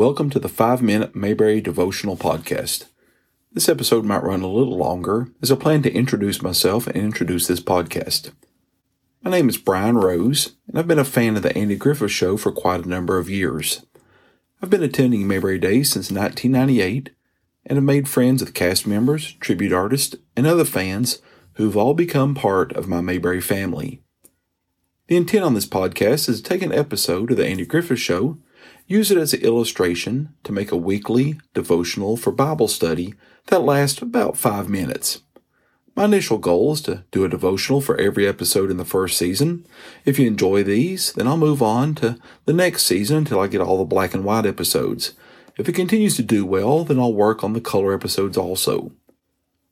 Welcome to the 5 Minute Mayberry Devotional Podcast. This episode might run a little longer as I plan to introduce myself and introduce this podcast. My name is Brian Rose, and I've been a fan of the Andy Griffith Show for quite a number of years. I've been attending Mayberry Days since 1998 and have made friends with cast members, tribute artists, and other fans who've all become part of my Mayberry family. The intent on this podcast is to take an episode of the Andy Griffith Show Use it as an illustration to make a weekly devotional for Bible study that lasts about five minutes. My initial goal is to do a devotional for every episode in the first season. If you enjoy these, then I'll move on to the next season until I get all the black and white episodes. If it continues to do well, then I'll work on the color episodes also.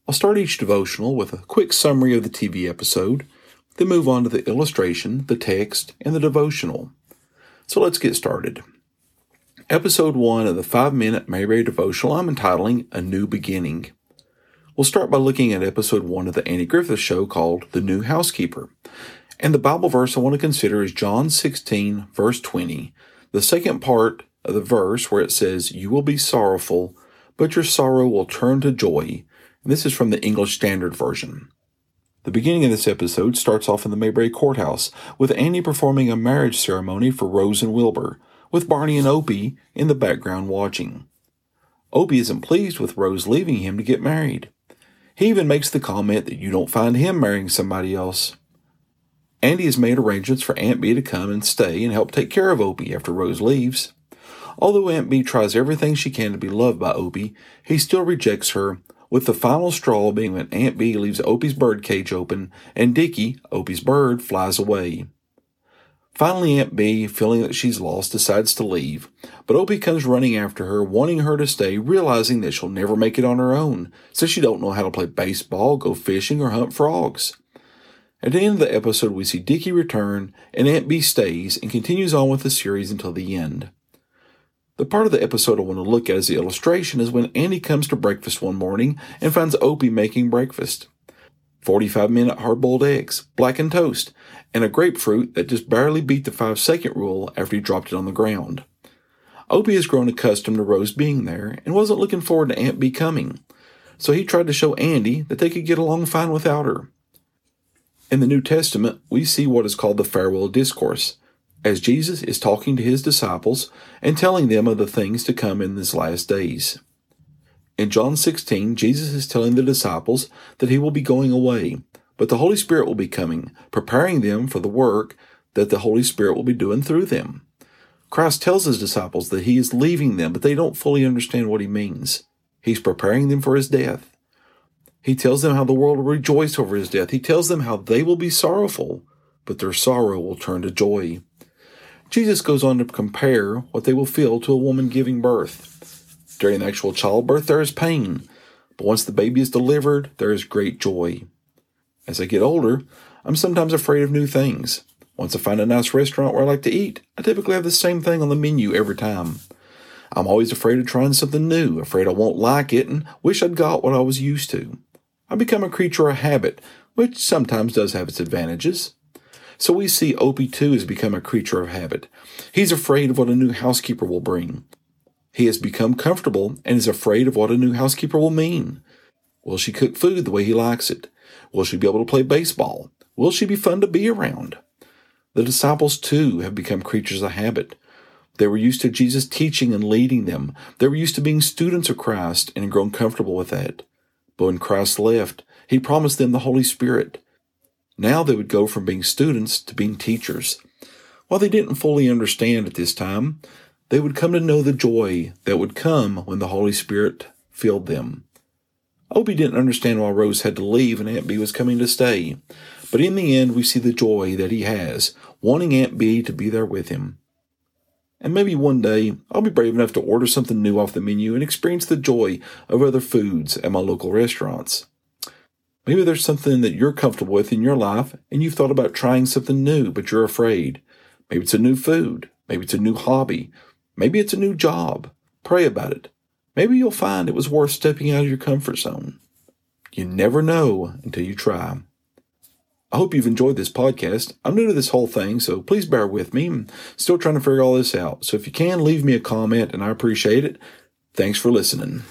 I'll start each devotional with a quick summary of the TV episode, then move on to the illustration, the text, and the devotional. So let's get started. Episode 1 of the 5 Minute Mayberry Devotional I'm entitling A New Beginning. We'll start by looking at episode 1 of the Andy Griffith Show called The New Housekeeper. And the Bible verse I want to consider is John 16, verse 20, the second part of the verse where it says, You will be sorrowful, but your sorrow will turn to joy. And this is from the English Standard Version. The beginning of this episode starts off in the Mayberry Courthouse with Andy performing a marriage ceremony for Rose and Wilbur with Barney and Opie in the background watching. Opie isn't pleased with Rose leaving him to get married. He even makes the comment that you don't find him marrying somebody else. Andy has made arrangements for Aunt Bee to come and stay and help take care of Opie after Rose leaves. Although Aunt Bee tries everything she can to be loved by Opie, he still rejects her, with the final straw being when Aunt Bee leaves Opie's bird cage open and Dickie, Opie's bird, flies away. Finally, Aunt Bee, feeling that she's lost, decides to leave, but Opie comes running after her, wanting her to stay, realizing that she'll never make it on her own, since she don't know how to play baseball, go fishing, or hunt frogs. At the end of the episode, we see Dickie return, and Aunt Bee stays and continues on with the series until the end. The part of the episode I want to look at as the illustration is when Andy comes to breakfast one morning and finds Opie making breakfast. 45 minute hard boiled eggs, blackened toast, and a grapefruit that just barely beat the five second rule after he dropped it on the ground. Opie has grown accustomed to Rose being there and wasn't looking forward to Aunt Bee coming, so he tried to show Andy that they could get along fine without her. In the New Testament, we see what is called the farewell discourse, as Jesus is talking to his disciples and telling them of the things to come in these last days. In John 16, Jesus is telling the disciples that he will be going away, but the Holy Spirit will be coming, preparing them for the work that the Holy Spirit will be doing through them. Christ tells his disciples that he is leaving them, but they don't fully understand what he means. He's preparing them for his death. He tells them how the world will rejoice over his death. He tells them how they will be sorrowful, but their sorrow will turn to joy. Jesus goes on to compare what they will feel to a woman giving birth. During the actual childbirth, there is pain, but once the baby is delivered, there is great joy. As I get older, I'm sometimes afraid of new things. Once I find a nice restaurant where I like to eat, I typically have the same thing on the menu every time. I'm always afraid of trying something new, afraid I won't like it, and wish I'd got what I was used to. I become a creature of habit, which sometimes does have its advantages. So we see Opie too has become a creature of habit. He's afraid of what a new housekeeper will bring. He has become comfortable and is afraid of what a new housekeeper will mean. Will she cook food the way he likes it? Will she be able to play baseball? Will she be fun to be around? The disciples, too, have become creatures of habit. They were used to Jesus teaching and leading them. They were used to being students of Christ and had grown comfortable with that. But when Christ left, he promised them the Holy Spirit. Now they would go from being students to being teachers. While they didn't fully understand at this time, they would come to know the joy that would come when the Holy Spirit filled them. Opie didn't understand why Rose had to leave and Aunt Bee was coming to stay, but in the end we see the joy that he has, wanting Aunt Bee to be there with him. And maybe one day I'll be brave enough to order something new off the menu and experience the joy of other foods at my local restaurants. Maybe there's something that you're comfortable with in your life and you've thought about trying something new, but you're afraid. Maybe it's a new food. Maybe it's a new hobby Maybe it's a new job. Pray about it. Maybe you'll find it was worth stepping out of your comfort zone. You never know until you try. I hope you've enjoyed this podcast. I'm new to this whole thing, so please bear with me. I'm still trying to figure all this out. So if you can, leave me a comment and I appreciate it. Thanks for listening.